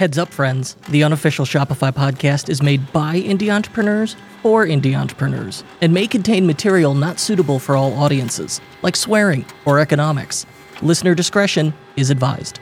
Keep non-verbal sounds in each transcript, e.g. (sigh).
Heads up, friends. The unofficial Shopify podcast is made by indie entrepreneurs for indie entrepreneurs and may contain material not suitable for all audiences, like swearing or economics. Listener discretion is advised.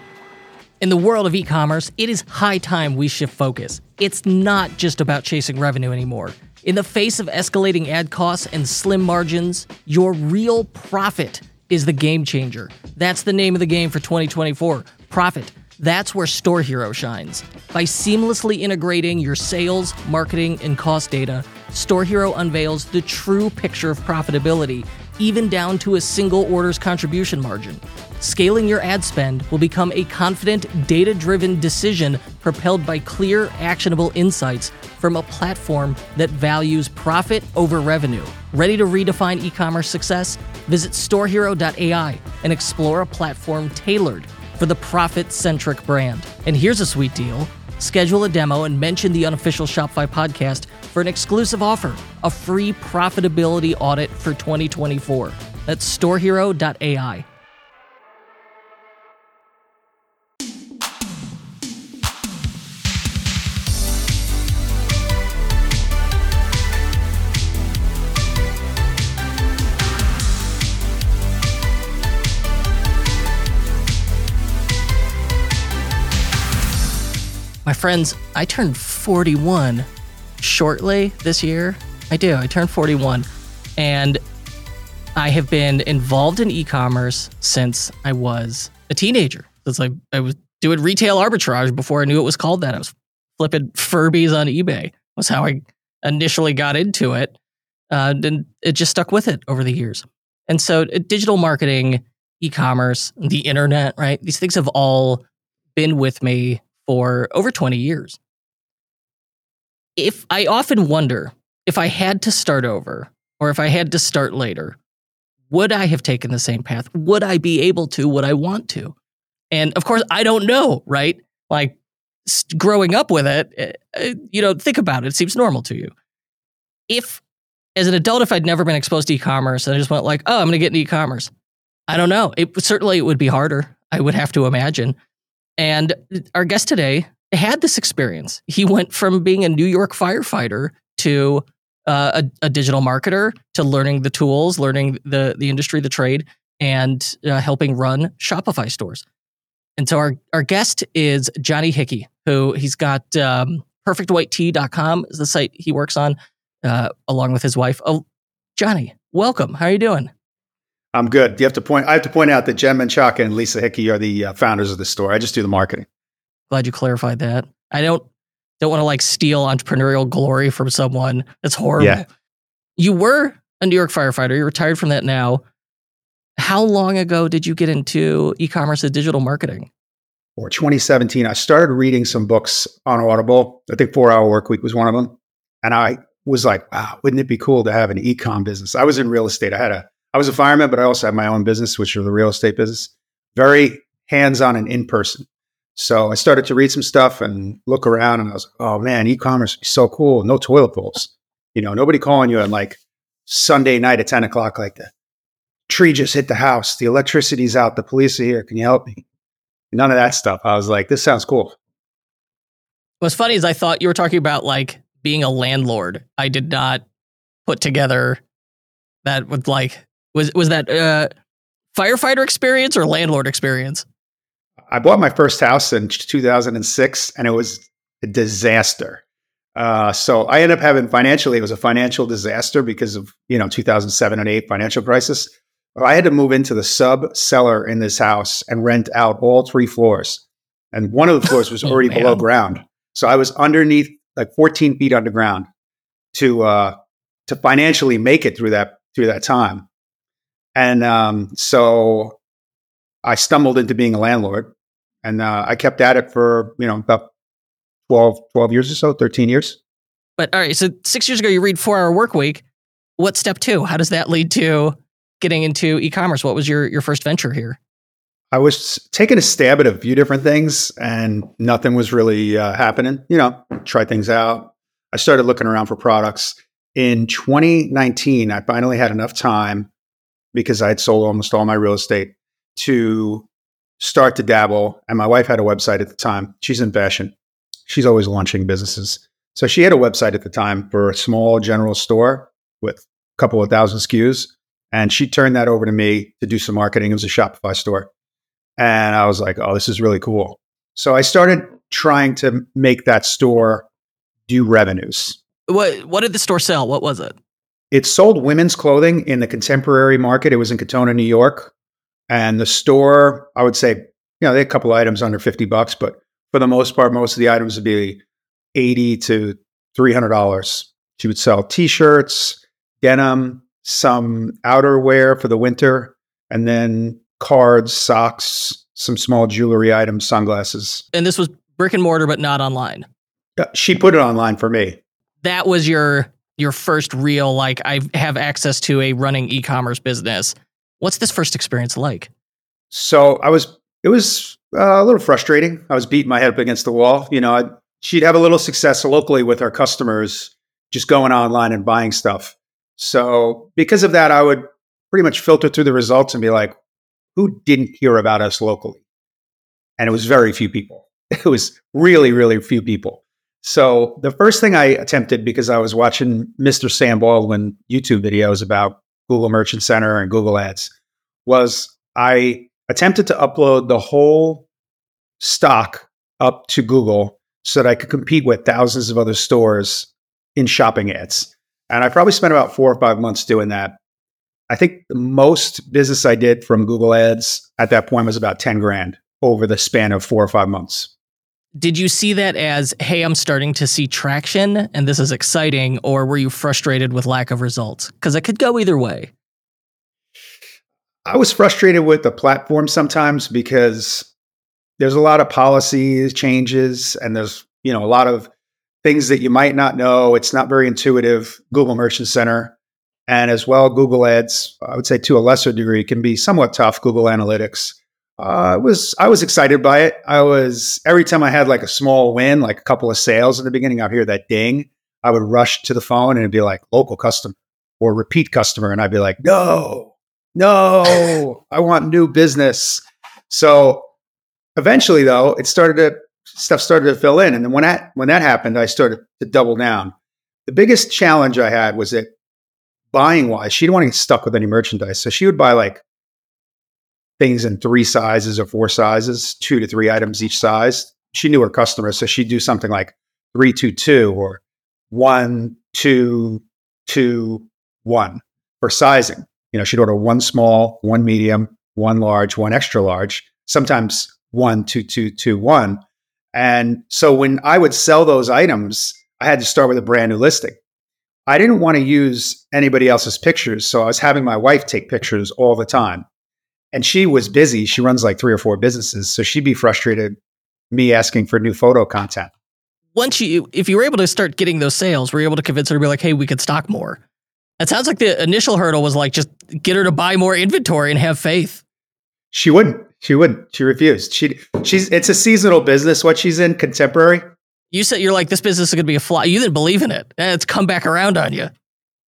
In the world of e commerce, it is high time we shift focus. It's not just about chasing revenue anymore. In the face of escalating ad costs and slim margins, your real profit is the game changer. That's the name of the game for 2024 profit. That's where StoreHero shines. By seamlessly integrating your sales, marketing, and cost data, StoreHero unveils the true picture of profitability, even down to a single order's contribution margin. Scaling your ad spend will become a confident, data driven decision propelled by clear, actionable insights from a platform that values profit over revenue. Ready to redefine e commerce success? Visit storehero.ai and explore a platform tailored for the profit centric brand. And here's a sweet deal schedule a demo and mention the unofficial Shopify podcast for an exclusive offer a free profitability audit for 2024. That's storehero.ai. friends, I turned 41 shortly this year. I do. I turned 41 and I have been involved in e-commerce since I was a teenager. It's like I was doing retail arbitrage before I knew it was called that. I was flipping Furbies on eBay. Was how I initially got into it. Uh, and it just stuck with it over the years. And so uh, digital marketing, e-commerce, the internet, right? These things have all been with me for over 20 years. If I often wonder if I had to start over or if I had to start later, would I have taken the same path? Would I be able to? Would I want to? And of course, I don't know, right? Like growing up with it, eh, eh, you know, think about it. It seems normal to you. If, as an adult, if I'd never been exposed to e-commerce and I just went like, oh, I'm going to get into e-commerce, I don't know. It certainly it would be harder. I would have to imagine. And our guest today had this experience. He went from being a New York firefighter to uh, a, a, digital marketer to learning the tools, learning the the industry, the trade, and uh, helping run Shopify stores. And so our our guest is Johnny Hickey, who he's got um, perfectwhitetee.com is the site he works on, uh, along with his wife. Oh, Johnny, welcome. How are you doing? I'm good. You have to point. I have to point out that Jen Menchaca and Lisa Hickey are the uh, founders of the store. I just do the marketing. Glad you clarified that. I don't don't want to like steal entrepreneurial glory from someone. That's horrible. Yeah. You were a New York firefighter. You're retired from that now. How long ago did you get into e-commerce and digital marketing? Or 2017, I started reading some books on Audible. I think Four Hour Work Week was one of them, and I was like, "Wow, wouldn't it be cool to have an e-com business?" I was in real estate. I had a I was a fireman, but I also had my own business, which was the real estate business. Very hands on and in person. So I started to read some stuff and look around, and I was like, oh man, e commerce is so cool. No toilet bowls. You know, nobody calling you on like Sunday night at 10 o'clock, like the tree just hit the house, the electricity's out, the police are here. Can you help me? None of that stuff. I was like, this sounds cool. What's funny is I thought you were talking about like being a landlord. I did not put together that with like was was that uh, firefighter experience or landlord experience? I bought my first house in 2006, and it was a disaster. Uh, so I ended up having financially, it was a financial disaster because of you know 2007 and eight financial crisis. I had to move into the sub cellar in this house and rent out all three floors, and one of the floors was (laughs) oh, already oh, below ground. So I was underneath, like 14 feet underground, to uh, to financially make it through that through that time. And um, so I stumbled into being a landlord and uh, I kept at it for, you know, about 12, 12 years or so, 13 years. But all right, so six years ago, you read Four Hour Work Week. What's step two? How does that lead to getting into e-commerce? What was your, your first venture here? I was taking a stab at a few different things and nothing was really uh, happening. You know, try things out. I started looking around for products. In 2019, I finally had enough time because I had sold almost all my real estate to start to dabble. And my wife had a website at the time. She's in fashion. she's always launching businesses. So she had a website at the time for a small general store with a couple of thousand SKUs. And she turned that over to me to do some marketing. It was a Shopify store. And I was like, oh, this is really cool. So I started trying to make that store do revenues. What what did the store sell? What was it? It sold women's clothing in the contemporary market. It was in Katonah, New York. And the store, I would say, you know, they had a couple items under 50 bucks, but for the most part, most of the items would be 80 to $300. She would sell t shirts, denim, some outerwear for the winter, and then cards, socks, some small jewelry items, sunglasses. And this was brick and mortar, but not online. Uh, She put it online for me. That was your your first real like I have access to a running e-commerce business. What's this first experience like? So I was, it was uh, a little frustrating. I was beating my head up against the wall. You know, I, she'd have a little success locally with our customers just going online and buying stuff. So because of that, I would pretty much filter through the results and be like, who didn't hear about us locally? And it was very few people. (laughs) It was really, really few people. So the first thing I attempted because I was watching Mr. Sam Baldwin YouTube videos about Google Merchant Center and Google Ads was I attempted to upload the whole stock up to Google so that I could compete with thousands of other stores in shopping ads. And I probably spent about four or five months doing that. I think the most business I did from Google Ads at that point was about 10 grand over the span of four or five months. Did you see that as, hey, I'm starting to see traction and this is exciting, or were you frustrated with lack of results? Because it could go either way. I was frustrated with the platform sometimes because there's a lot of policies changes and there's you know a lot of things that you might not know. It's not very intuitive. Google Merchant Center and as well Google Ads, I would say to a lesser degree, can be somewhat tough. Google Analytics. Uh, it was I was excited by it. I was every time I had like a small win, like a couple of sales in the beginning, I'd hear that ding. I would rush to the phone and it'd be like local customer or repeat customer, and I'd be like, no, no, (laughs) I want new business. So eventually, though, it started to stuff started to fill in, and then when that when that happened, I started to double down. The biggest challenge I had was that buying wise, she didn't want to get stuck with any merchandise, so she would buy like things in three sizes or four sizes, two to three items each size. She knew her customers, so she'd do something like three, two, two, or one, two, two, one for sizing. You know, she'd order one small, one medium, one large, one extra large, sometimes one, two, two, two, one. And so when I would sell those items, I had to start with a brand new listing. I didn't want to use anybody else's pictures. So I was having my wife take pictures all the time. And she was busy. She runs like three or four businesses. So she'd be frustrated me asking for new photo content. Once you, if you were able to start getting those sales, were you able to convince her to be like, hey, we could stock more? It sounds like the initial hurdle was like just get her to buy more inventory and have faith. She wouldn't. She wouldn't. She refused. She she's it's a seasonal business. What she's in, contemporary. You said you're like this business is going to be a fly. You didn't believe in it. And it's come back around on you.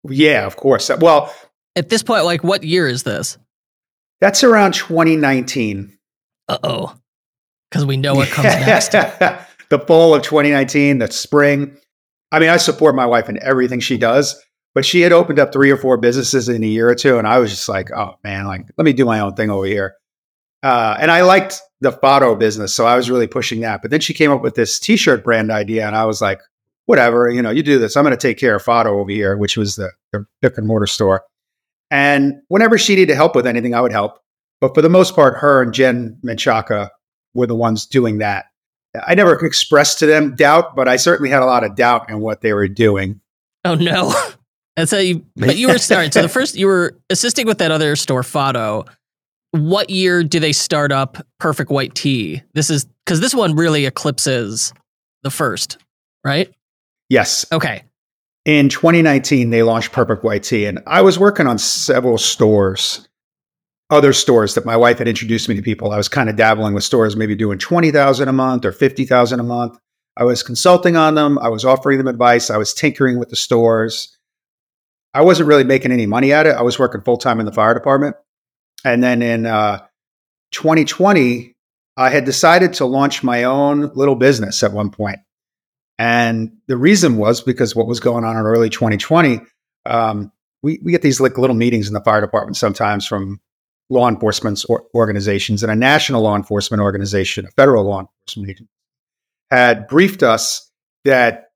Yeah, of course. Well, At this point, like what year is this? That's around 2019. Uh oh, because we know what comes (laughs) next. the fall of 2019, the spring. I mean, I support my wife in everything she does, but she had opened up three or four businesses in a year or two, and I was just like, oh man, like let me do my own thing over here. Uh, and I liked the photo business, so I was really pushing that. But then she came up with this T-shirt brand idea, and I was like, whatever, you know, you do this. I'm going to take care of photo over here, which was the, the brick and mortar store. And whenever she needed help with anything, I would help. But for the most part, her and Jen Menchaca were the ones doing that. I never expressed to them doubt, but I certainly had a lot of doubt in what they were doing. Oh no. (laughs) That's how you but you were starting. So the first you were assisting with that other store, Fado. What year do they start up Perfect White Tee? This is because this one really eclipses the first, right? Yes. Okay. In 2019, they launched Perfect White Tee, and I was working on several stores, other stores that my wife had introduced me to people. I was kind of dabbling with stores, maybe doing 20,000 a month or 50,000 a month. I was consulting on them. I was offering them advice. I was tinkering with the stores. I wasn't really making any money at it. I was working full time in the fire department. And then in uh, 2020, I had decided to launch my own little business at one point. And the reason was because what was going on in early 2020, um, we, we get these like little meetings in the fire department sometimes from law enforcement or organizations and a national law enforcement organization, a federal law enforcement agency, had briefed us that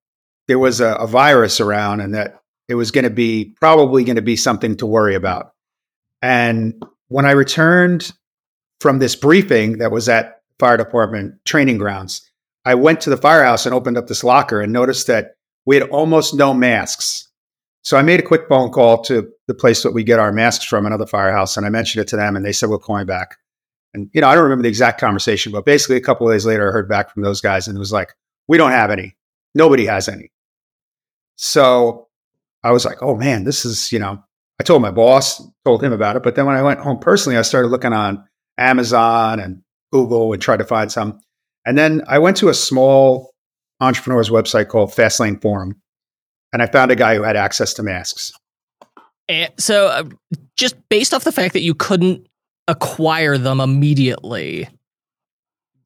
there was a, a virus around and that it was going to be probably going to be something to worry about. And when I returned from this briefing that was at fire department training grounds, I went to the firehouse and opened up this locker and noticed that we had almost no masks. So I made a quick phone call to the place that we get our masks from, another firehouse, and I mentioned it to them, and they said we'll call back. And you know, I don't remember the exact conversation, but basically, a couple of days later, I heard back from those guys, and it was like, "We don't have any. Nobody has any." So I was like, "Oh man, this is you know." I told my boss, told him about it, but then when I went home personally, I started looking on Amazon and Google and tried to find some. And then I went to a small entrepreneur's website called Fastlane Forum, and I found a guy who had access to masks. And so, uh, just based off the fact that you couldn't acquire them immediately,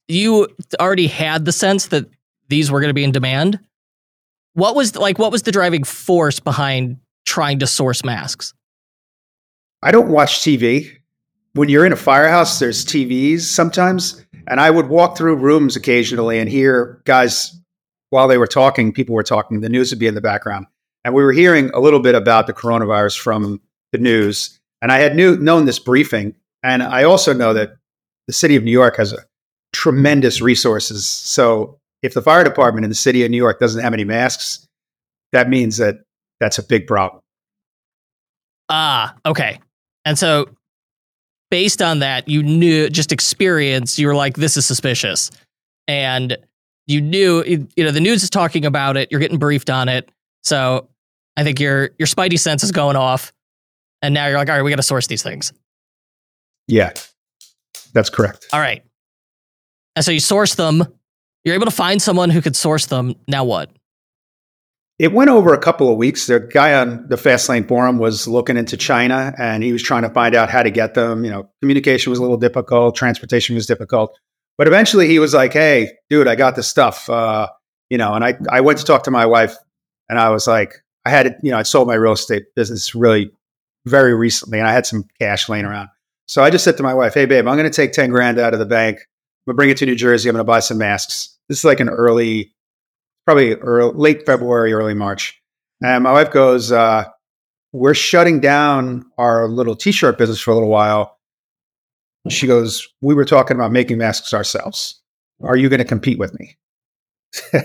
you already had the sense that these were going to be in demand. What was like? What was the driving force behind trying to source masks? I don't watch TV. When you're in a firehouse, there's TVs sometimes, and I would walk through rooms occasionally and hear guys while they were talking. People were talking. The news would be in the background, and we were hearing a little bit about the coronavirus from the news. And I had knew, known this briefing, and I also know that the city of New York has a tremendous resources. So if the fire department in the city of New York doesn't have any masks, that means that that's a big problem. Ah, okay. And so based on that, you knew just experience, you were like, this is suspicious. And you knew, you know, the news is talking about it, you're getting briefed on it. So I think your your spidey sense is going off. And now you're like, all right, we got to source these things. Yeah, that's correct. All right. And so you source them. You're able to find someone who could source them. Now what? It went over a couple of weeks. The guy on the Fastlane forum was looking into China and he was trying to find out how to get them. You know, communication was a little difficult, transportation was difficult. But eventually he was like, hey, dude, I got this stuff. Uh, you know, and I, I went to talk to my wife and I was like, I had, it, you know, I sold my real estate business really very recently and I had some cash laying around. So I just said to my wife, hey, babe, I'm going to take 10 grand out of the bank. I'm going to bring it to New Jersey. I'm going to buy some masks. This is like an early probably early, late February, early March. And my wife goes, uh, We're shutting down our little t shirt business for a little while. She goes, We were talking about making masks ourselves. Are you going to compete with me? (laughs)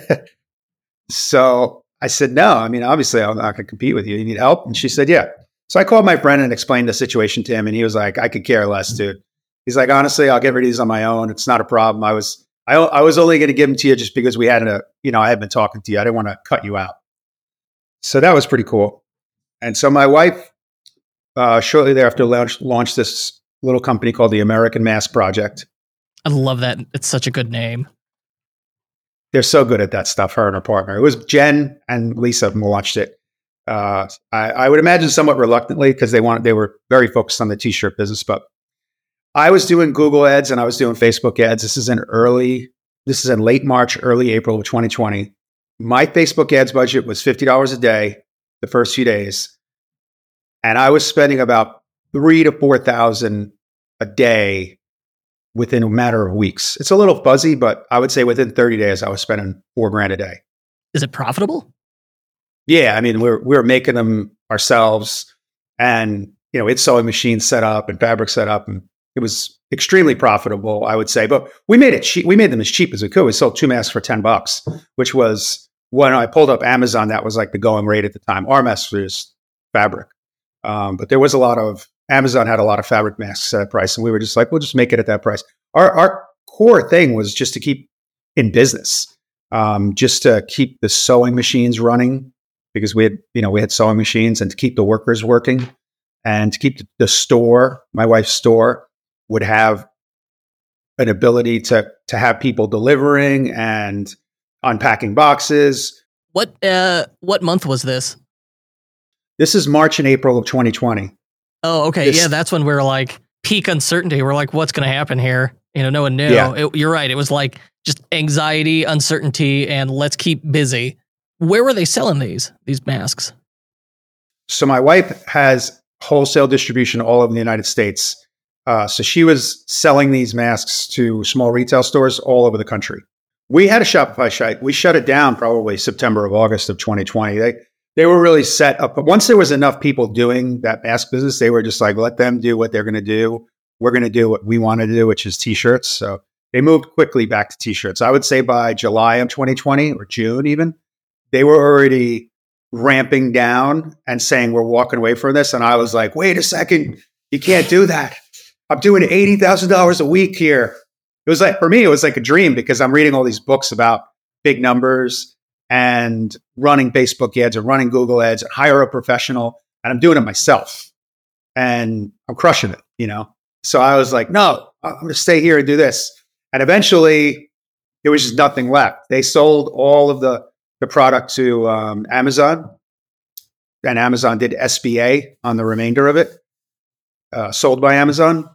so I said, No. I mean, obviously, I'm not going to compete with you. You need help? And she said, Yeah. So I called my friend and explained the situation to him. And he was like, I could care less, dude. He's like, Honestly, I'll get rid of these on my own. It's not a problem. I was I, I was only going to give them to you just because we had a, you know, I had been talking to you. I didn't want to cut you out. So that was pretty cool. And so my wife, uh, shortly thereafter, launched, launched this little company called the American Mask Project. I love that. It's such a good name. They're so good at that stuff, her and her partner. It was Jen and Lisa who launched it. Uh, I, I, would imagine somewhat reluctantly because they wanted they were very focused on the t-shirt business, but I was doing Google ads and I was doing Facebook ads. This is in early, this is in late March, early April of 2020. My Facebook ads budget was $50 a day the first few days. And I was spending about three to 4,000 a day within a matter of weeks. It's a little fuzzy, but I would say within 30 days, I was spending four grand a day. Is it profitable? Yeah. I mean, we're, we're making them ourselves and, you know, it's sewing machines set up and fabric set up and it was extremely profitable, I would say. But we made it cheap. We made them as cheap as we could. We sold two masks for 10 bucks, which was when I pulled up Amazon, that was like the going rate at the time. Our masks was fabric. Um, but there was a lot of, Amazon had a lot of fabric masks at that price. And we were just like, we'll just make it at that price. Our, our core thing was just to keep in business, um, just to keep the sewing machines running because we had, you know, we had sewing machines and to keep the workers working and to keep the store, my wife's store, would have an ability to to have people delivering and unpacking boxes. What uh what month was this? This is March and April of 2020. Oh, okay. This, yeah, that's when we are like peak uncertainty. We're like, what's going to happen here? You know, no one knew. Yeah. It, you're right. It was like just anxiety, uncertainty, and let's keep busy. Where were they selling these these masks? So my wife has wholesale distribution all over the United States. Uh, so she was selling these masks to small retail stores all over the country. We had a Shopify site. We shut it down probably September of August of 2020. They they were really set up. But once there was enough people doing that mask business, they were just like, let them do what they're going to do. We're going to do what we want to do, which is t-shirts. So they moved quickly back to t-shirts. I would say by July of 2020 or June even, they were already ramping down and saying we're walking away from this. And I was like, wait a second, you can't do that. I'm doing eighty thousand dollars a week here. It was like for me, it was like a dream because I'm reading all these books about big numbers and running Facebook ads and running Google ads and hire a professional, and I'm doing it myself, and I'm crushing it. You know, so I was like, no, I'm going to stay here and do this. And eventually, there was just nothing left. They sold all of the the product to um, Amazon, and Amazon did SBA on the remainder of it, uh, sold by Amazon.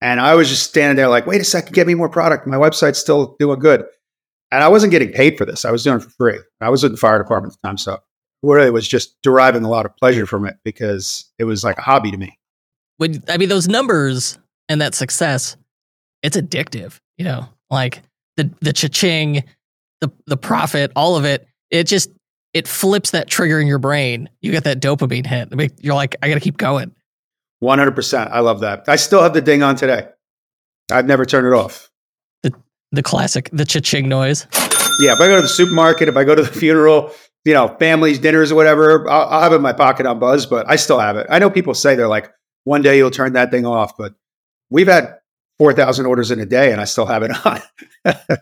And I was just standing there like, wait a second, get me more product. My website's still doing good. And I wasn't getting paid for this. I was doing it for free. I was in the fire department at the time. So really was just deriving a lot of pleasure from it because it was like a hobby to me. When I mean those numbers and that success, it's addictive. You know, like the the cha-ching, the the profit, all of it. It just it flips that trigger in your brain. You get that dopamine hit. You're like, I got to keep going. 100%. I love that. I still have the ding on today. I've never turned it off. The the classic, the cha-ching noise. Yeah, if I go to the supermarket, if I go to the (laughs) funeral, you know, families, dinners, or whatever, I'll, I'll have it in my pocket on Buzz, but I still have it. I know people say they're like, one day you'll turn that thing off, but we've had 4,000 orders in a day and I still have it on. (laughs)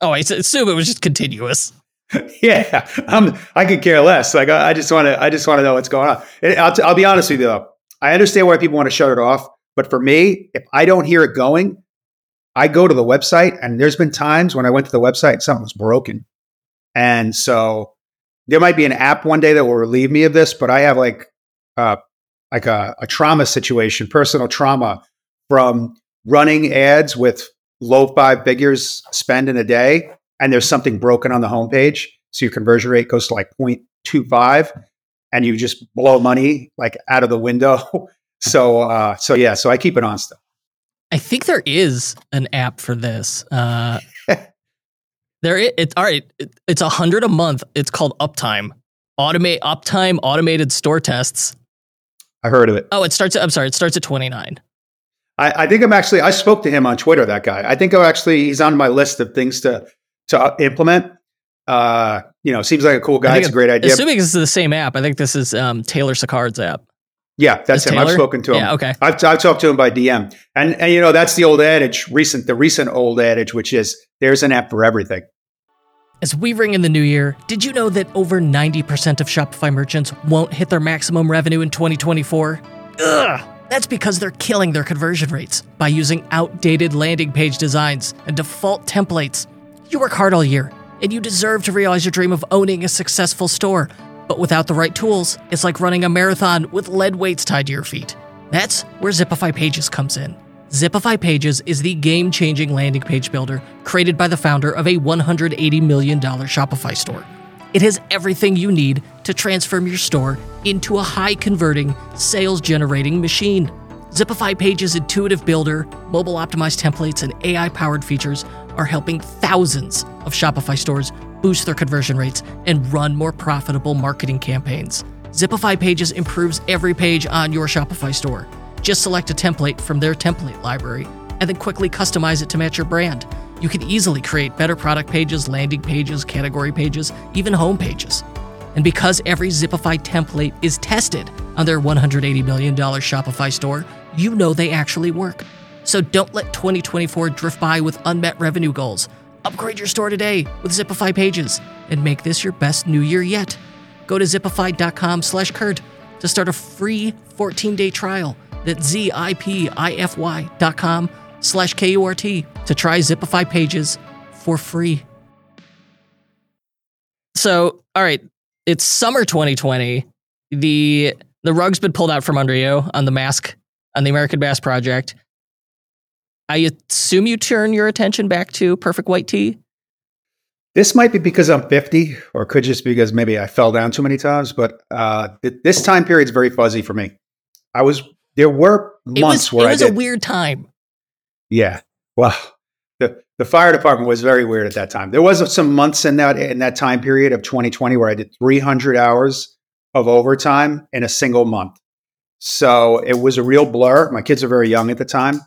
oh, I assume it was just continuous. (laughs) yeah, I'm, I could care less. Like, I, I just want to, I just want to know what's going on. I'll, t- I'll be honest with you though. I understand why people want to shut it off, but for me, if I don't hear it going, I go to the website, and there's been times when I went to the website, something was broken, and so there might be an app one day that will relieve me of this. But I have like, uh, like a, a trauma situation, personal trauma from running ads with low five figures spend in a day, and there's something broken on the homepage, so your conversion rate goes to like 0.25 and you just blow money like out of the window. (laughs) so uh, so yeah, so I keep it on still. I think there is an app for this. Uh, (laughs) there, it, it's all right. It, it's a hundred a month. It's called Uptime. Automate Uptime automated store tests. I heard of it. Oh, it starts. At, I'm sorry. It starts at 29. I, I think I'm actually. I spoke to him on Twitter. That guy. I think I'm actually. He's on my list of things to to implement. Uh, you know, seems like a cool guy. It's a great idea. Assuming this is the same app, I think this is um, Taylor Sicard's app. Yeah, that's Is him. I've spoken to him. Yeah, okay. I've, I've talked to him by DM, and and you know that's the old adage, recent the recent old adage, which is there's an app for everything. As we ring in the new year, did you know that over 90% of Shopify merchants won't hit their maximum revenue in 2024? Ugh! That's because they're killing their conversion rates by using outdated landing page designs and default templates. You work hard all year, and you deserve to realize your dream of owning a successful store. But without the right tools, it's like running a marathon with lead weights tied to your feet. That's where Zipify Pages comes in. Zipify Pages is the game changing landing page builder created by the founder of a $180 million Shopify store. It has everything you need to transform your store into a high converting, sales generating machine. Zipify Pages' intuitive builder, mobile optimized templates, and AI powered features are helping thousands of Shopify stores boost their conversion rates and run more profitable marketing campaigns. Zipify Pages improves every page on your Shopify store. Just select a template from their template library and then quickly customize it to match your brand. You can easily create better product pages, landing pages, category pages, even home pages. And because every Zipify template is tested on their $180 million Shopify store, you know they actually work. So don't let 2024 drift by with unmet revenue goals. Upgrade your store today with Zipify Pages and make this your best new year yet. Go to zipify.com slash Kurt to start a free 14-day trial. That's Z-I-P-I-F-Y dot com slash K-U-R-T to try Zipify Pages for free. So, all right, it's summer 2020. The the rug's been pulled out from under you on the mask on the American Mask Project. I assume you turn your attention back to Perfect White Tee. This might be because I'm 50, or could just be because maybe I fell down too many times. But uh, th- this time period is very fuzzy for me. I was there were months it was, where it was I did, a weird time. Yeah, well, the the fire department was very weird at that time. There was some months in that in that time period of 2020 where I did 300 hours of overtime in a single month. So it was a real blur. My kids are very young at the time.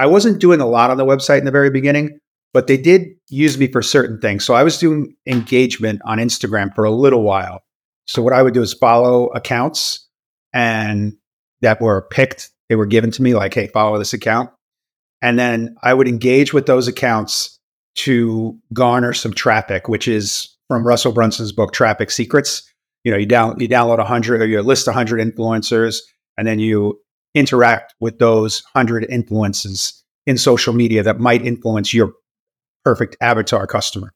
I wasn't doing a lot on the website in the very beginning, but they did use me for certain things. So I was doing engagement on Instagram for a little while. So what I would do is follow accounts and that were picked, they were given to me like, hey, follow this account. And then I would engage with those accounts to garner some traffic, which is from Russell Brunson's book, Traffic Secrets. You know, you down you download 100 or you list 100 influencers, and then you interact with those 100 influences in social media that might influence your perfect avatar customer.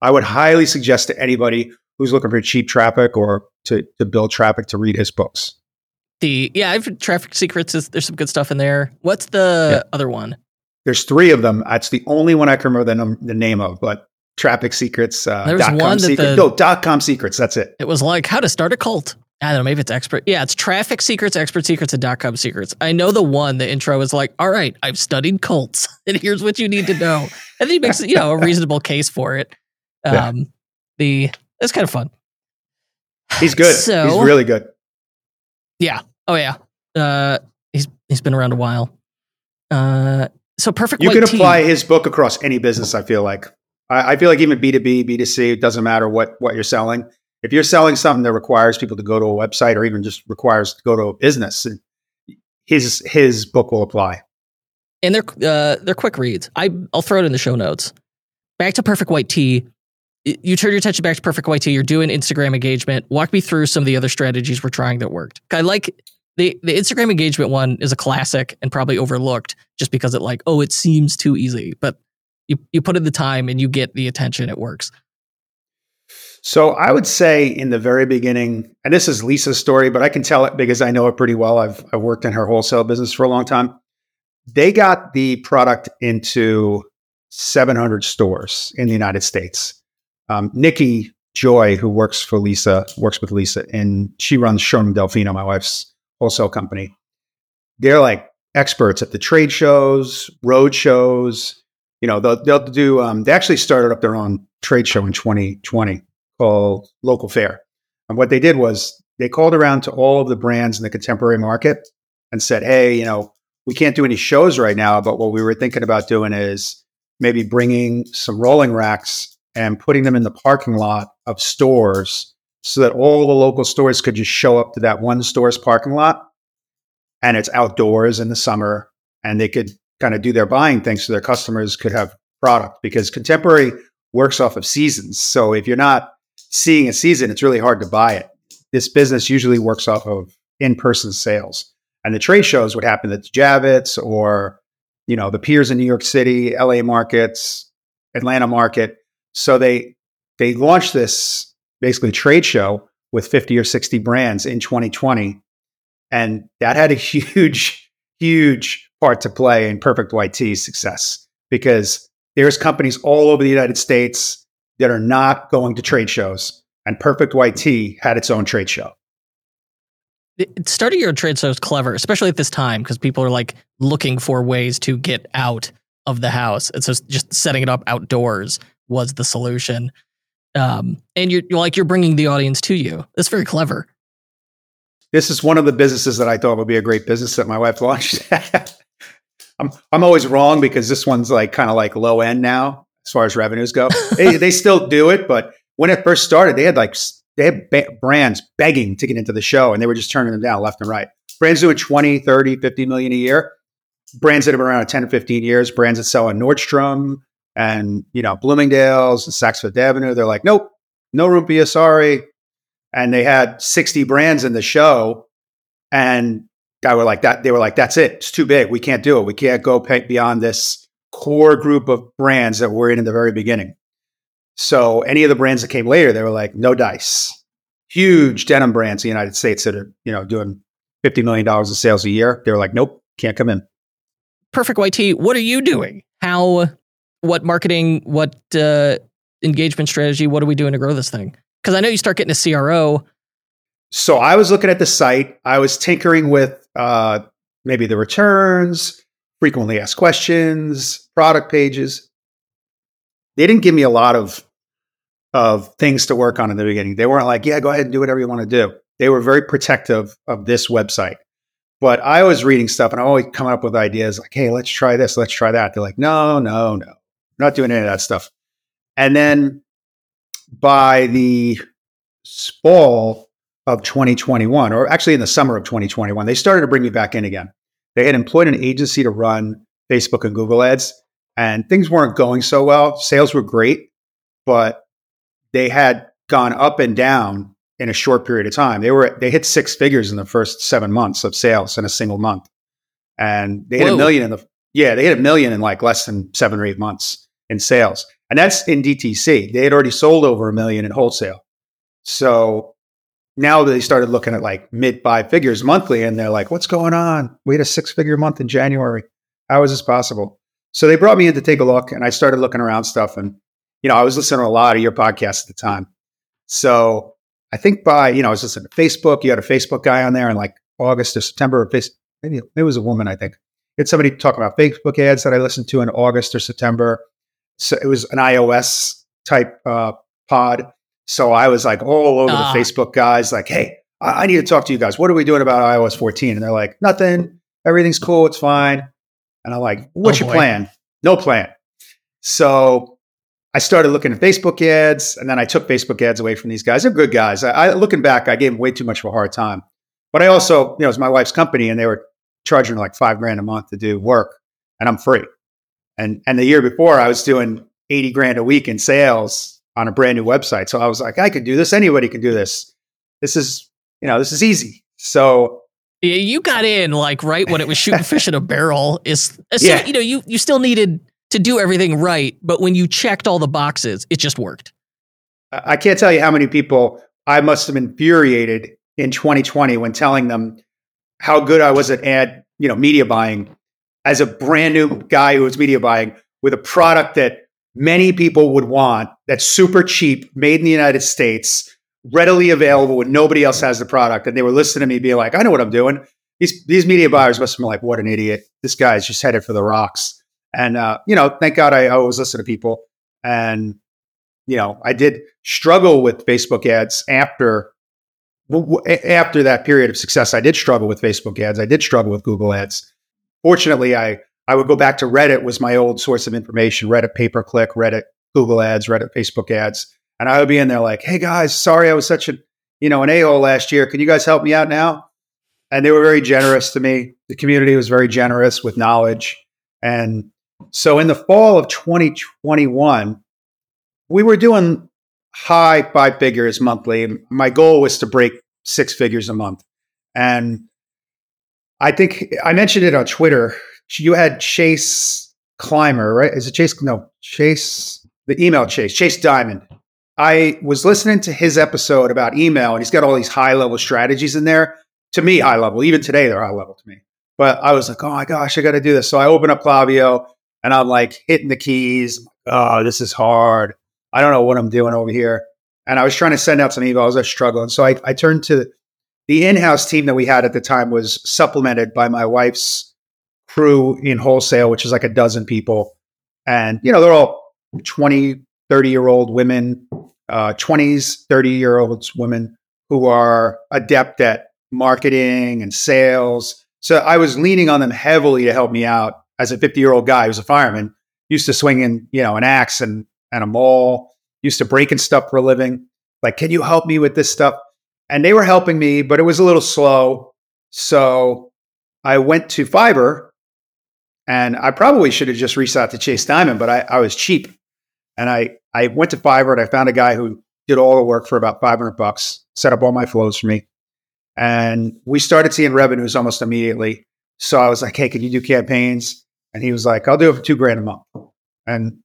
I would highly suggest to anybody who's looking for cheap traffic or to, to build traffic to read his books. The yeah, I've traffic secrets. Is, there's some good stuff in there. What's the Yeah. other one? There's three of them. That's the only one I can remember the, num- the name of, but Traffic Secrets. Uh, There was dot com one that secret- the- no, dot com secrets. That's it. It was like how to start a cult. I don't know. Maybe it's expert. Yeah, it's traffic secrets, expert secrets, and dot com secrets. I know the one. The intro is like, all right, I've studied cults, (laughs) and here's what you need to know. And then he makes you know a reasonable case for it. Yeah. Um, the it's kind of fun. He's good. So- He's really good. Yeah. Oh yeah, uh, he's he's been around a while. Uh, so perfect. You can Tea- apply his book across any business. I feel like. I, I feel like even B two B, B two C, it doesn't matter what what you're selling. If you're selling something that requires people to go to a website or even just requires to go to a business, his his book will apply. and they're uh, they're quick reads. I I'll throw it in the show notes. Back to Perfect White Tee. You turn your attention back to Perfect White Tee. You're doing Instagram engagement. Walk me through some of the other strategies we're trying that worked. I like the the Instagram engagement one is a classic and probably overlooked just because it like oh it seems too easy, but you you put in the time and you get the attention. It works. So I would say in the very beginning, and this is Lisa's story, but I can tell it because I know it pretty well. I've I've worked in her wholesale business for a long time. They got the product into 700 stores in the United States. Um, Nikki Joy, who works for Lisa, works with Lisa, and she runs Sherman Delfino, my wife's wholesale company. They're like experts at the trade shows, road shows. You know, they'll, they'll do. Um, they actually started up their own trade show in 2020 called Local Fair. And what they did was they called around to all of the brands in the contemporary market and said, hey, you know, we can't do any shows right now, but what we were thinking about doing is maybe bringing some rolling racks and putting them in the parking lot of stores so that all the local stores could just show up to that one store's parking lot and it's outdoors in the summer and they could kind of do their buying things so their customers could have product because contemporary works off of seasons. So if you're not seeing a season, it's really hard to buy it. This business usually works off of in-person sales. And the trade shows would happen at the Javits or, you know, the piers in New York City, LA markets, Atlanta market. So they they launched this basically trade show with 50 or 60 brands in 2020. And that had a huge, huge part to play in Perfect Tee's success because there's companies all over the United States that are not going to trade shows. And Perfect White had its own trade show. It- starting your own trade show is clever, especially at this time because people are like looking for ways to get out of the house, and so just setting it up outdoors was the solution. Um, and you're, you're like you're bringing the audience to you. That's very clever. This is one of the businesses that I thought would be a great business that my wife launched. (laughs) I'm I'm always wrong because this one's like kind of like low end now as far as revenues go. they they still do it, but when it first started, they had like they had ba- brands begging to get into the show and they were just turning them down left and right. Brands doing 20, 30, 50 million a year. Brands that have been around 10 or 15 years, brands that sell on Nordstrom and, you know, Bloomingdale's and Saks Fifth Avenue. They're like, nope, no room you, sorry. And they had 60 brands in the show. And I were like that. They were like, that's it. It's too big. We can't do it. We can't go pay beyond this core group of brands that were in in the very beginning. So any of the brands that came later, they were like, no dice. Huge denim brands in the United States that are, you know, doing $50 million in sales a year. They were like, nope, can't come in. Perfect YT, what are you doing? How, what marketing, what uh, engagement strategy, what are we doing to grow this thing? Because I know you start getting a CRO. So I was looking at the site. I was tinkering with uh, maybe the returns, frequently asked questions, product pages. They didn't give me a lot of of things to work on in the beginning. They weren't like, "Yeah, go ahead and do whatever you want to do." They were very protective of this website. But I was reading stuff and I always come up with ideas like, "Hey, let's try this, let's try that." They're like, "No, no, no, not doing any of that stuff." And then by the fall of 2021, or actually in the summer of 2021, they started to bring me back in again. They had employed an agency to run Facebook and Google ads, and things weren't going so well. Sales were great, but they had gone up and down in a short period of time. They were they hit six figures in the first seven months of sales in a single month, and they hit Whoa. a million in the yeah they hit a million in like less than seven or eight months in sales, and that's in DTC. They had already sold over a million in wholesale, so now they started looking at like mid five figures monthly, and they're like, "What's going on? We had a six figure month in January. How is this possible?" So they brought me in to take a look, and I started looking around stuff, and you know I was listening to a lot of your podcasts at the time, so I think by, you know, I was listening to Facebook. You had a Facebook guy on there in like August or September, or maybe it was a woman, I think. It's somebody talking about Facebook ads that I listened to in August or September. So it was an iOS type uh, pod. So I was like all over uh. the ah. Facebook guys, like, hey, I-, I need to talk to you guys. What are we doing about iOS 14? And they're like, nothing. Everything's cool. It's fine. And I'm like, what's oh, your boy. plan? No plan. So I started looking at Facebook ads, and then I took Facebook ads away from these guys. They're good guys. I, I, looking back, I gave them way too much of a hard time. But I also, you know, it was my wife's company, and they were charging like five grand a month to do work, and I'm free. And and the year before, I was doing eighty grand a week in sales on a brand new website. So I was like, I could do this. Anybody can do this. This is, you know, this is easy. So yeah, you got in like right when it was shooting fish in a barrel. Is so, yeah. you know you you still needed to do everything right, but when you checked all the boxes, it just worked. I can't tell you how many people I must have infuriated in 2020 when telling them how good I was at ad, you know, media buying as a brand new guy who was media buying with a product that many people would want that's super cheap, made in the United States, readily available when nobody else has the product. And they were listening to me being like, I know what I'm doing. These, these media buyers must have been like, what an idiot. This guy's just headed for the rocks. And, uh, you know, thank God I always listen to people. And, you know, I did struggle with Facebook ads after after that period of success. I did struggle with Facebook ads. I did struggle with Google ads. Fortunately, I I would go back to Reddit was my old source of information. Reddit pay per click, Reddit Google ads, Reddit Facebook ads, and I would be in there like, "Hey guys, sorry I was such a you know an a hole last year. Can you guys help me out now?" And they were very generous to me. The community was very generous with knowledge, and so in the fall of 2021, we were doing high five figures monthly. My goal was to break six figures a month. And I think I mentioned it on Twitter. You had Chase Clymer, right? Is it Chase? No, Chase, the email Chase, Chase Dimond. I was listening to his episode about email, and he's got all these high level strategies in there. To me, high level. Even today, they're high level to me. But I was like, oh my gosh, I got to do this. So I open up Klaviyo and I'm like hitting the keys. Oh, this is hard. I don't know what I'm doing over here. And I was trying to send out some emails. I was struggling. So I, I turned to the in-house team that we had at the time was supplemented by my wife's crew in wholesale, which is like a dozen people. And, you know, they're all 20, 30 year old women, uh, 20s, 30 year olds women who are adept at marketing and sales. So I was leaning on them heavily to help me out as a 50 year old guy who's a fireman, used to swinging, you know, an axe and, and a maul, used to breaking stuff for a living. Like, can you help me with this stuff? And they were helping me, but it was a little slow. So I went to Fiverr and I probably should have just reached out to Chase Dimond, but I, I was cheap. And I, I went to Fiverr and I found a guy who did all the work for about 500 bucks, set up all my flows for me. And we started seeing revenues almost immediately. So I was like, hey, can you do campaigns? And he was like, I'll do it for two grand a month. And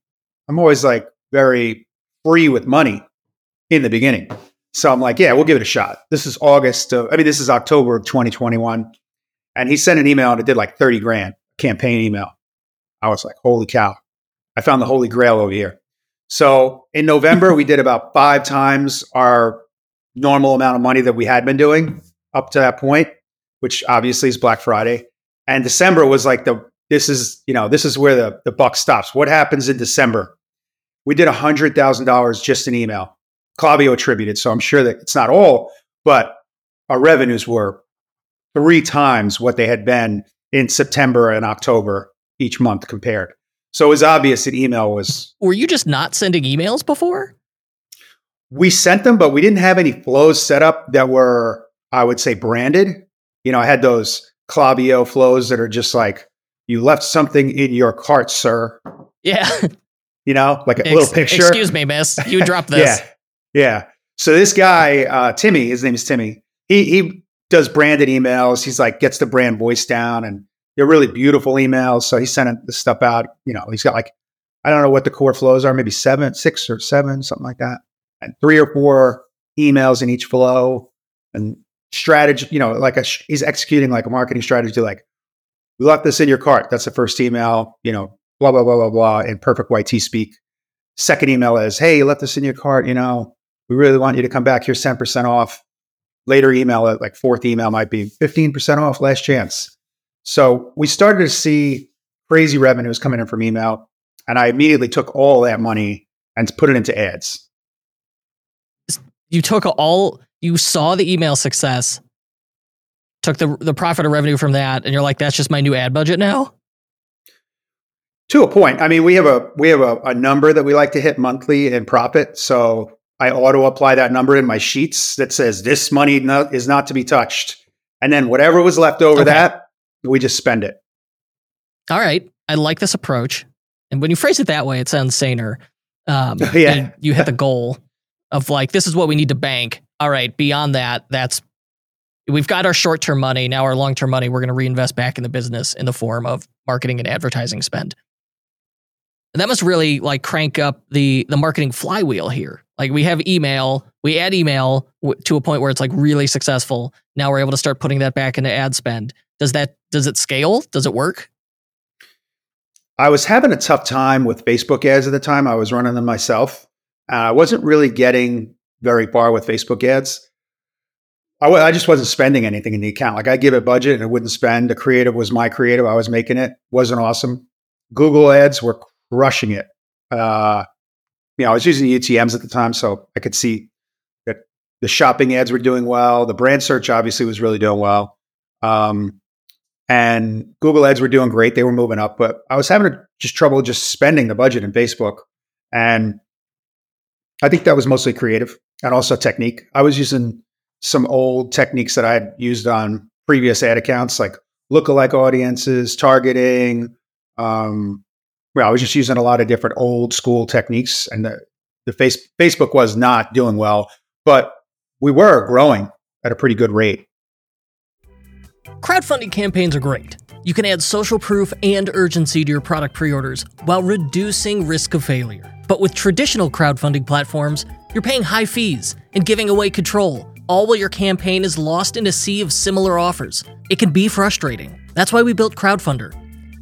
I'm always like very free with money in the beginning. So I'm like, yeah, we'll give it a shot. This is August. Of, I mean, this is October of 2021. And he sent an email and it did like 30 grand campaign email. I was like, holy cow. I found the holy grail over here. So in November, we did about five times our normal amount of money that we had been doing up to that point, which obviously is Black Friday. And December was like the this is, you know, this is where the, the buck stops. What happens in December? We did $100,000 just in email. Klaviyo attributed. So I'm sure that it's not all, but our revenues were three times what they had been in September and October each month compared. So it was obvious that email was. Were you just not sending emails before? We sent them, but we didn't have any flows set up that were, I would say, branded. You know, I had those Klaviyo flows that are just like, you left something in your cart, sir. Yeah. You know, like a Ex- little picture. Excuse me, miss. You dropped (laughs) this. yeah. Yeah. So this guy, uh, Timmy, his name is Timmy. He he does branded emails. He's like gets the brand voice down, and they're really beautiful emails. So he's sending the stuff out. You know, he's got like I don't know what the core flows are, maybe seven, six or seven, something like that, and three or four emails in each flow, and strategy. You know, like a, he's executing like a marketing strategy. Like we left this in your cart. That's the first email. You know, blah blah blah blah blah in Perfect White Tee speak. Second email is, hey, you left this in your cart. You know, we really want you to come back. Ten percent off later email, uh, like fourth email might be 15% off last chance. So we started to see crazy revenues coming in from email. And I immediately took all that money and put it into ads. You took all, you saw the email success, took the, the profit or revenue from that, and you're like, that's just my new ad budget now? To a point. I mean, we have a we have a, a number that we like to hit monthly in profit. So I auto apply that number in my sheets that says this money no, is not to be touched. And then whatever was left over okay. that, we just spend it. All right. I like this approach. And when you phrase it that way, it sounds saner. Um, (laughs) yeah. You hit the goal of like, this is what we need to bank. All right. Beyond that, that's, we've got our short term money. Now our long term money, we're going to reinvest back in the business in the form of marketing and advertising spend. And that must really like crank up the the marketing flywheel here. Like we have email, we add email w- to a point where it's like really successful. Now we're able to start putting that back into ad spend. Does that does it scale? Does it work? I was having a tough time with Facebook ads at the time. I was running them myself. Uh, I wasn't really getting very far with Facebook ads. I w- I just wasn't spending anything in the account. Like I give a budget and it wouldn't spend. The creative was my creative. I was making it. wasn't awesome. Google ads were crushing it. Uh, you know, I was using UTMs at the time, so I could see that the shopping ads were doing well. The brand search obviously was really doing well. Um, and Google ads were doing great. They were moving up, but I was having just trouble just spending the budget in Facebook. And I think that was mostly creative and also technique. I was using some old techniques that I had used on previous ad accounts, like lookalike audiences, targeting, um, well, I was just using a lot of different old school techniques, and the, the face, Facebook was not doing well, but we were growing at a pretty good rate. Crowdfunding campaigns are great. You can add social proof and urgency to your product pre orders while reducing risk of failure. But with traditional crowdfunding platforms, you're paying high fees and giving away control, all while your campaign is lost in a sea of similar offers. It can be frustrating. That's why we built Crowdfunder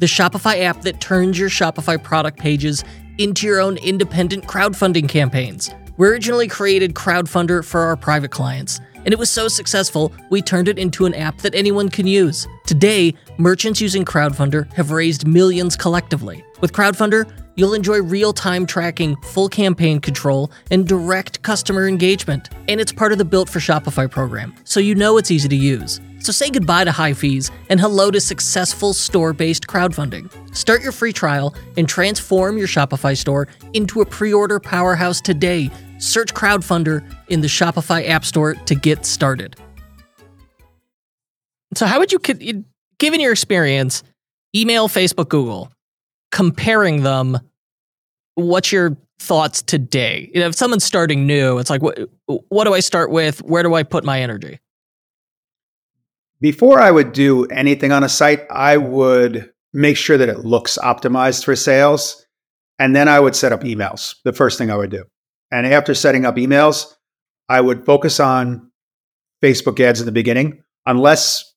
the Shopify app that turns your Shopify product pages into your own independent crowdfunding campaigns. We originally created Crowdfunder for our private clients, and it was so successful, we turned it into an app that anyone can use. Today, merchants using Crowdfunder have raised millions collectively. With Crowdfunder, you'll enjoy real time tracking, full campaign control, and direct customer engagement. And it's part of the Built for Shopify program, so you know it's easy to use. So say goodbye to high fees and hello to successful store based crowdfunding. Start your free trial and transform your Shopify store into a pre order powerhouse today. Search Crowdfunder in the Shopify App Store to get started. So, how would you, given your experience, email, Facebook, Google, comparing them, what's your thoughts today? You know, If someone's starting new, it's like, what, what do I start with? Where do I put my energy? Before I would do anything on a site, I would make sure that it looks optimized for sales. And then I would set up emails, the first thing I would do. And after setting up emails, I would focus on Facebook ads in the beginning, unless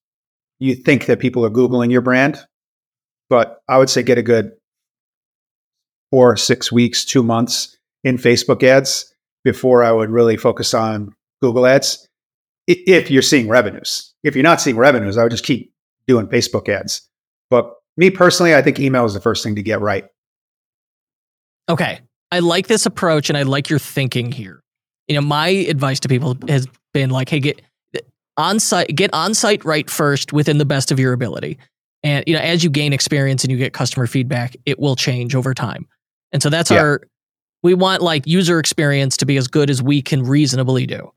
you think that people are Googling your brand. but I would say get a good four, six weeks, two months in Facebook ads before I would really focus on Google ads. If you're seeing revenues, if you're not seeing revenues, I would just keep doing Facebook ads. But me personally, I think email is the first thing to get right. Okay. I like this approach and I like your thinking here. You know, my advice to people has been like, hey, get on site, get on site right first within the best of your ability. And you know, as you gain experience and you get customer feedback, it will change over time. And so that's yeah. our we want like user experience to be as good as we can reasonably do.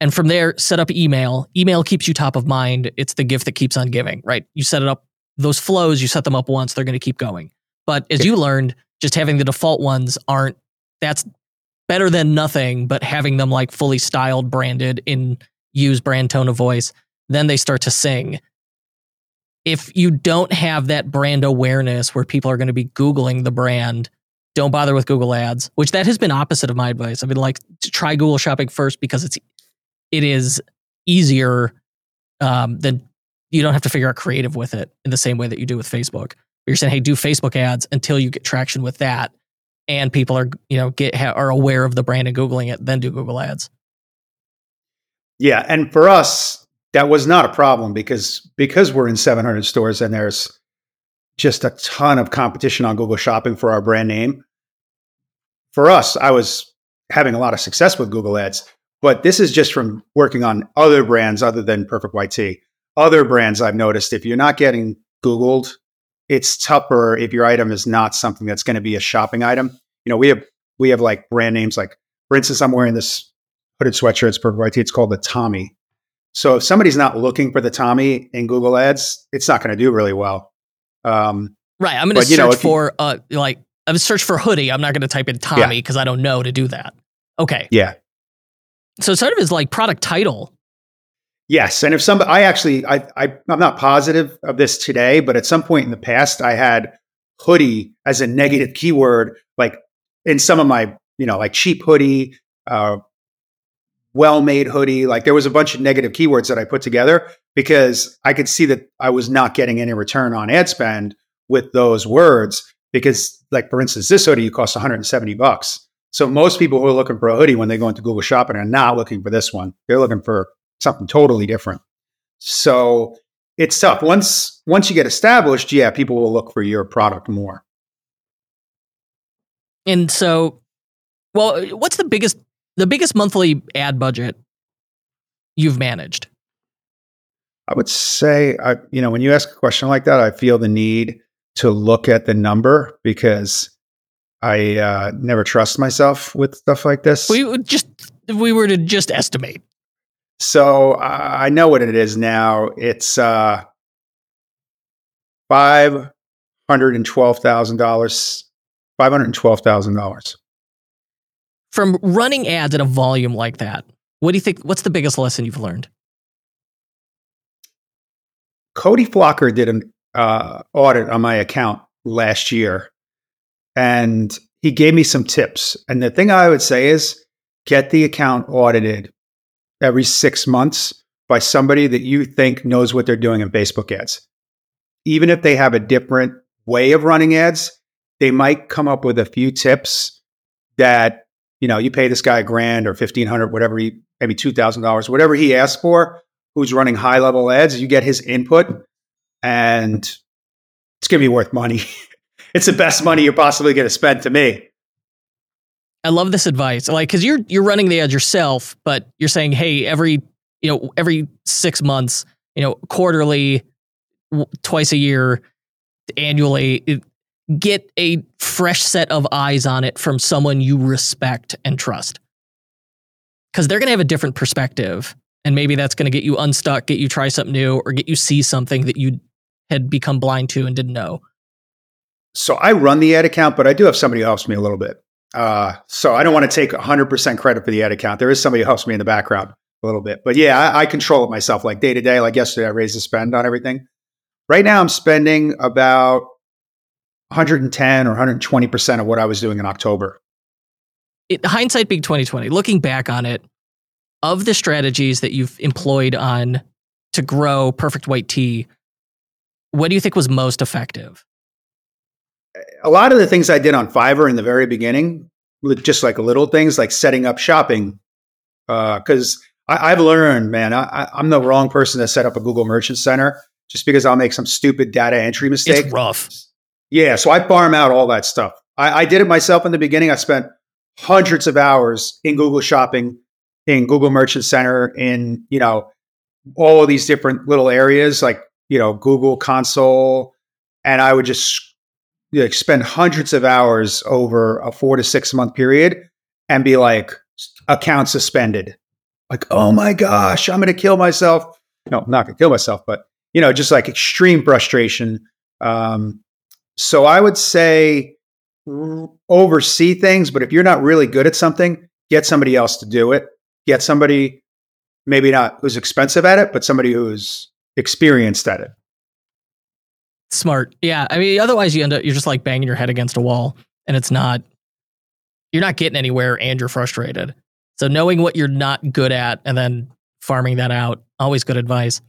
And from there, set up email. Email keeps you top of mind. It's the gift that keeps on giving, right? You set it up, those flows, you set them up once, they're going to keep going. But as you learned, just having the default ones aren't, that's better than nothing, but having them like fully styled, branded in use brand tone of voice, then they start to sing. If you don't have that brand awareness where people are going to be Googling the brand, don't bother with Google ads, which that has been opposite of my advice. I've been like, try Google shopping first because it's it is easier um, than you don't have to figure out creative with it in the same way that you do with Facebook. You're saying, hey, do Facebook ads until you get traction with that, and people are you know get are aware of the brand and googling it, then do Google ads. Yeah, and for us, that was not a problem because because we're in 700 stores and there's just a ton of competition on Google Shopping for our brand name. For us, I was having a lot of success with Google Ads but this is just from working on other brands other than Perfect White Tee. Other brands I've noticed, if you're not getting Googled, it's tougher if your item is not something that's going to be a shopping item. You know, we have we have like brand names like, for instance, I'm wearing this hooded sweatshirt. It's Perfect White Tee. It's called the Tommy. So if somebody's not looking for the Tommy in Google Ads, it's not going to do really well. Um, right. I'm going to search know, for you, uh, like I'm search for hoodie. I'm not going to type in Tommy because yeah. I don't know to do that. Okay. Yeah. So sort of is like product title. Yes, and if some, I actually, I, I, I'm not positive of this today, but at some point in the past, I had hoodie as a negative keyword, like in some of my, you know, like cheap hoodie, uh, well-made hoodie. Like there was a bunch of negative keywords that I put together because I could see that I was not getting any return on ad spend with those words. Because, like for instance, this hoodie costs 170 bucks. So most people who are looking for a hoodie when they go into Google Shopping are not looking for this one. They're looking for something totally different. So it's tough. Once once you get established, yeah, people will look for your product more. And so, well, what's the biggest the biggest monthly ad budget you've managed? I would say, I, you know, when you ask a question like that, I feel the need to look at the number because I uh, never trust myself with stuff like this. We just if we were to just estimate. So uh, I know what it is now. It's uh, five hundred and twelve thousand dollars. Five hundred and twelve thousand dollars. From running ads at a volume like that, what do you think? What's the biggest lesson you've learned? Cody Plofker did an uh, audit on my account last year and he gave me some tips. And the thing I would say is get the account audited every six months by somebody that you think knows what they're doing in Facebook ads. Even if they have a different way of running ads, they might come up with a few tips that, you know, you pay this guy a grand or 1500, whatever he, maybe $2,000, whatever he asks for, who's running high level ads, you get his input and it's going to be worth money. (laughs) it's the best money you're possibly going to spend to me. I love this advice. Like, cause you're, you're running the ad yourself, but you're saying, Hey, every, you know, every six months, you know, quarterly, w- twice a year, annually, get a fresh set of eyes on it from someone you respect and trust. Cause they're going to have a different perspective. And maybe that's going to get you unstuck, get you try something new, or get you see something that you had become blind to and didn't know. So I run the ad account, but I do have somebody who helps me a little bit. Uh, so I don't want to take 100% credit for the ad account. There is somebody who helps me in the background a little bit. But yeah, I, I control it myself, like day to day. Like yesterday, I raised the spend on everything. Right now, I'm spending about 110 or 120% of what I was doing in October. It, hindsight being 2020, looking back on it, of the strategies that you've employed on to grow Perfect White Tee, what do you think was most effective? A lot of the things I did on Fiverr in the very beginning, just like little things like setting up shopping, because uh, I've learned, man, I, I'm the wrong person to set up a Google Merchant Center just because I'll make some stupid data entry mistake. It's rough. Yeah, so I farm out all that stuff. I, I did it myself in the beginning. I spent hundreds of hours in Google Shopping, in Google Merchant Center, in you know all of these different little areas like you know Google Console, and I would just you know, spend hundreds of hours over a four to six month period and be like account suspended, like oh my gosh, I'm to kill myself. No, I'm not to kill myself, but you know, just like extreme frustration. Um, so I would say oversee things, but if you're not really good at something, get somebody else to do it. Get somebody maybe not who's expensive at it, but somebody who's experienced at it. Smart. Yeah. I mean, otherwise you end up you're just like banging your head against a wall and it's not you're not getting anywhere and you're frustrated. So knowing what you're not good at and then farming that out, always good advice.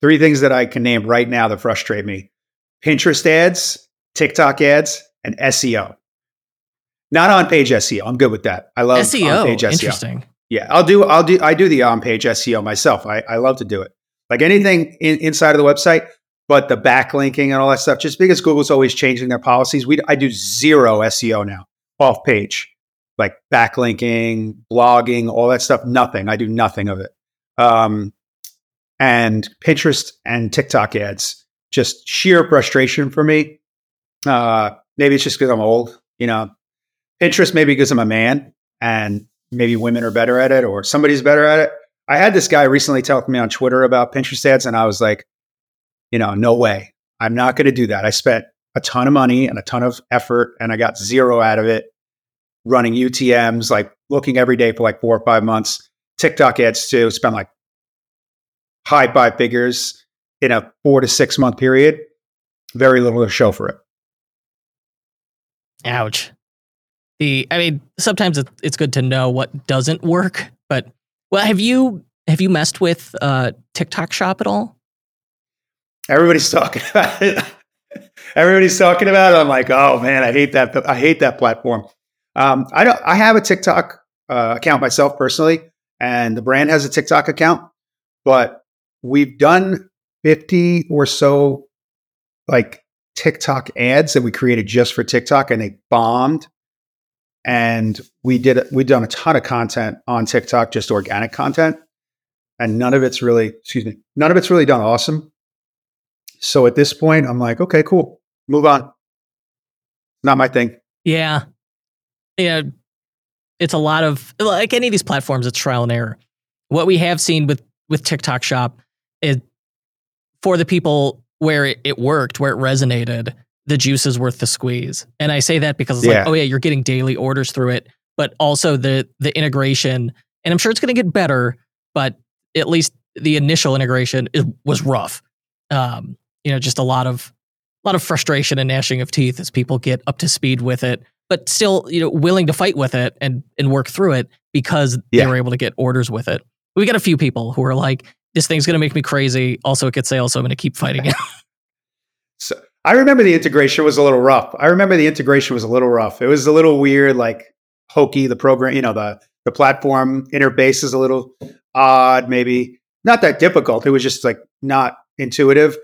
Three things that I can name right now that frustrate me. Pinterest ads, TikTok ads, and SEO. Not on page SEO. I'm good with that. I love SEO. page SEO. Interesting. Yeah, I'll do. I'll do. I do the on page SEO myself. I, I love to do it. Like anything in, inside of the website, but the backlinking and all that stuff. Just because Google's always changing their policies, we I do zero SEO now off page, like backlinking, blogging, all that stuff. Nothing. I do nothing of it. Um, and Pinterest and TikTok ads, just sheer frustration for me. Uh, maybe it's just because I'm old, you know. Pinterest, maybe because I'm a man and maybe women are better at it or somebody's better at it. I had this guy recently tell me on Twitter about Pinterest ads, and I was like, you know, no way. I'm not going to do that. I spent a ton of money and a ton of effort, and I got zero out of it running UTMs, like looking every day for like four or five months. TikTok ads too, spent like high five figures in a four to six month period. Very little to show for it. Ouch. The I mean, sometimes it's good to know what doesn't work, but well, have you have you messed with uh, TikTok Shop at all? Everybody's talking (laughs) about it. Everybody's talking about it. I'm like, oh man, I hate that. I hate that platform. Um, I don't. I have a TikTok uh, account myself personally, and the brand has a TikTok account, but we've done 50 or so like TikTok ads that we created just for TikTok and they bombed. And we did we've done a ton of content on TikTok, just organic content. And none of it's really, excuse me, none of it's really done awesome. So at this point, I'm like, okay, cool. Move on. Not my thing. Yeah. Yeah. It's a lot of like any of these platforms, it's trial and error. What we have seen with with TikTok shop is for the people where it, it, worked, where it resonated, the juice is worth the squeeze. And I say that because it's yeah. like, oh yeah, you're getting daily orders through it, but also the the integration, and I'm sure it's going to get better, but at least the initial integration is, was rough. Um, you know, just a lot of a lot of frustration and gnashing of teeth as people get up to speed with it, but still, you know, willing to fight with it and and work through it because yeah. they were able to get orders with it. We got a few people who are like, this thing's going to make me crazy. Also, it gets sales, so I'm going to keep fighting it. (laughs) so I remember the integration was a little rough. I remember the integration was a little rough. It was a little weird, like hokey. The program, you know, the the platform interface is a little odd, maybe not that difficult. It was just like not intuitive.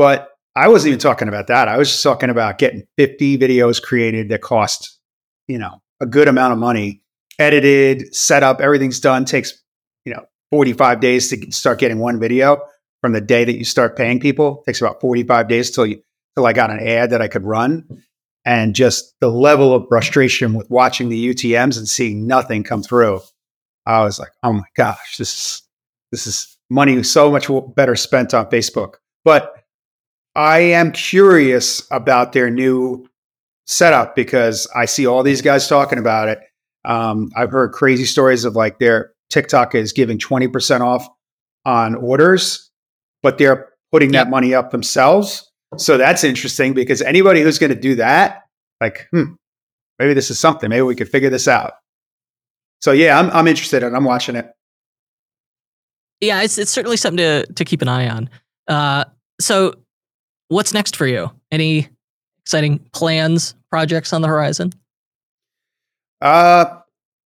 But I wasn't even talking about that. I was just talking about getting 50 videos created that cost, you know, a good amount of money, edited, set up, everything's done, takes, you know, 45 days to start getting one video from the day that you start paying people. It takes about 45 days till you till I got an ad that I could run. And just the level of frustration with watching the UTMs and seeing nothing come through. I was like, oh my gosh, this is this is money so much better spent on Facebook. But I am curious about their new setup because I see all these guys talking about it. Um, I've heard crazy stories of like their TikTok is giving 20% off on orders, but they're putting that money up themselves. So that's interesting because anybody who's going to do that, like, hmm, maybe this is something. Maybe we could figure this out. So yeah, I'm I'm interested and I'm watching it. Yeah, it's it's certainly something to to keep an eye on. Uh, so what's next for you? Any exciting plans, projects on the horizon? Uh,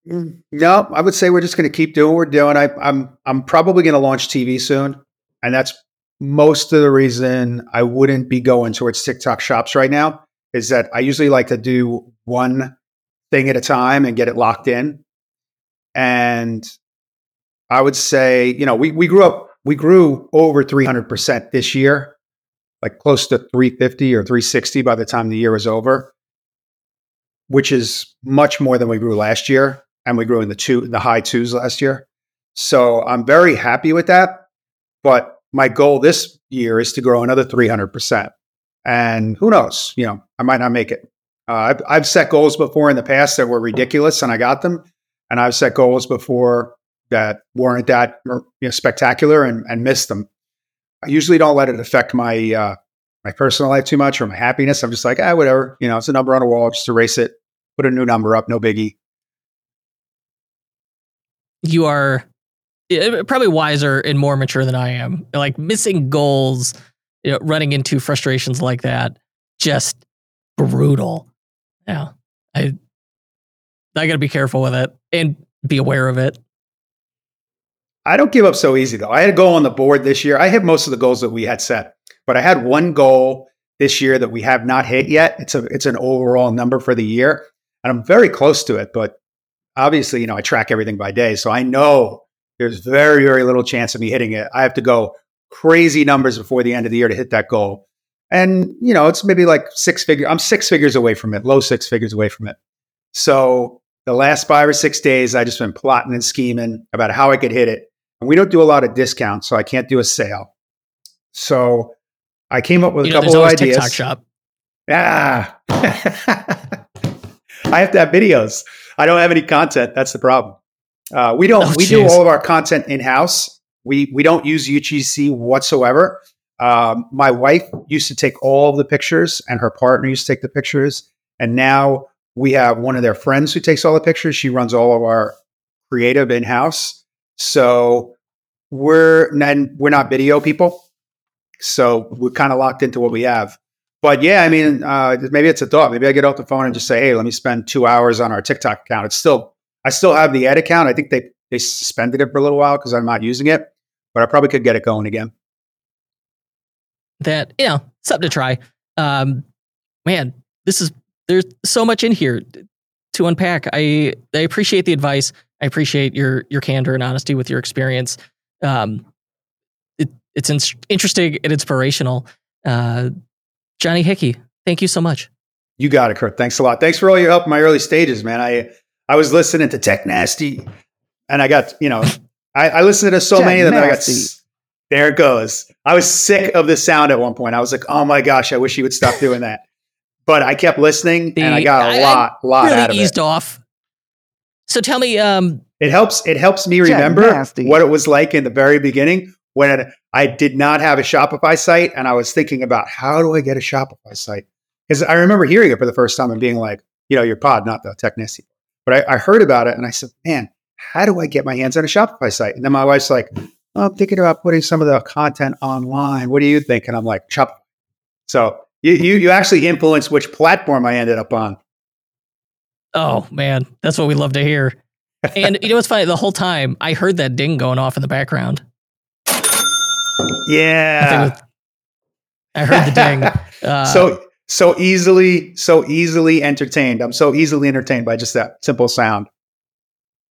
no, I would say we're just going to keep doing what we're doing. I, I'm I'm probably going to launch TV soon, and that's most of the reason I wouldn't be going towards TikTok shops right now. Is that I usually like to do one thing at a time and get it locked in, and I would say you know we we grew up we grew over 300 percent this year, like close to 350 or 360 by the time the year is over which is much more than we grew last year, and we grew in the two the high twos last year. So I'm very happy with that. But my goal this year is to grow another 300 percent, and who knows? You know, I might not make it. Uh, I've, I've set goals before in the past that were ridiculous, and I got them. And I've set goals before that weren't that you know, spectacular and, and missed them. I usually don't let it affect my uh, my personal life too much or my happiness. I'm just like, ah, whatever. You know, it's a number on a wall. Just erase it, put a new number up. No biggie. You are probably wiser and more mature than I am. Like missing goals, you know, running into frustrations like that, just brutal. Yeah, I I got to be careful with it and be aware of it. I don't give up so easy though. I had a goal on the board this year. I hit most of the goals that we had set. But I had one goal this year that we have not hit yet. It's a it's an overall number for the year, and I'm very close to it. But obviously, you know, I track everything by day, so I know there's very very little chance of me hitting it. I have to go crazy numbers before the end of the year to hit that goal. And you know, it's maybe like six figure. I'm six figures away from it, low six figures away from it. So the last five or six days, I just been plotting and scheming about how I could hit it. We don't do a lot of discounts, so I can't do a sale. So I came up with you a know, couple of ideas. TikTok shop. Ah, (laughs) I have to have videos. I don't have any content. That's the problem. Uh, we don't. Oh, we geez. do all of our content in house. We we don't use UGC whatsoever. Um, my wife used to take all of the pictures, and her partner used to take the pictures. And now we have one of their friends who takes all the pictures. She runs all of our creative in house. So we're and we're not video people. So we're kind of locked into what we have. But yeah, I mean, uh, maybe it's a thought. Maybe I get off the phone and just say, "Hey, let me spend two hours on our TikTok account." It's still, I still have the ad account. I think they they suspended it for a little while because I'm not using it, but I probably could get it going again. That you know, something to try. Um, man, this is there's so much in here to unpack. I I appreciate the advice. I appreciate your your candor and honesty with your experience. Um, it, it's in, interesting and inspirational. Uh, Johnny Hickey, thank you so much. You got it, Kurt. Thanks a lot. Thanks for all your help in my early stages, man. I I was listening to Tech Nasty, and I got you know (laughs) I, I listened to so Tech many of them. that I got Nasty. s- there it goes. I was sick of the sound at one point. I was like, oh my gosh, I wish he would stop doing that. But I kept listening, and I got a I- I lot, lot really out of eased it. off. So tell me, um, It helps. It helps me remember Nasty. what it was like in the very beginning when I did not have a Shopify site, and I was thinking about how do I get a Shopify site? Because I remember hearing it for the first time and being like, you know, your pod, not the technician. But I, I heard about it, and I said, man, how do I get my hands on a Shopify site? And then my wife's like, oh, I'm thinking about putting some of the content online. What do you think? And I'm like, Shopify. So you you, you actually influenced which platform I ended up on. oh man, that's what we love to hear. And you know what's funny? The whole time I heard that ding going off in the background. Yeah. was- I heard the ding. (laughs) Uh, so so easily so easily entertained. I'm so easily entertained by just that simple sound.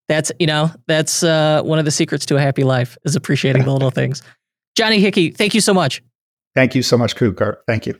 that's you know that's uh, one of the secrets to a happy life is appreciating the little (laughs) things. Johnny Hickey, thank you so much. Thank you so much, Kurt. Thank you.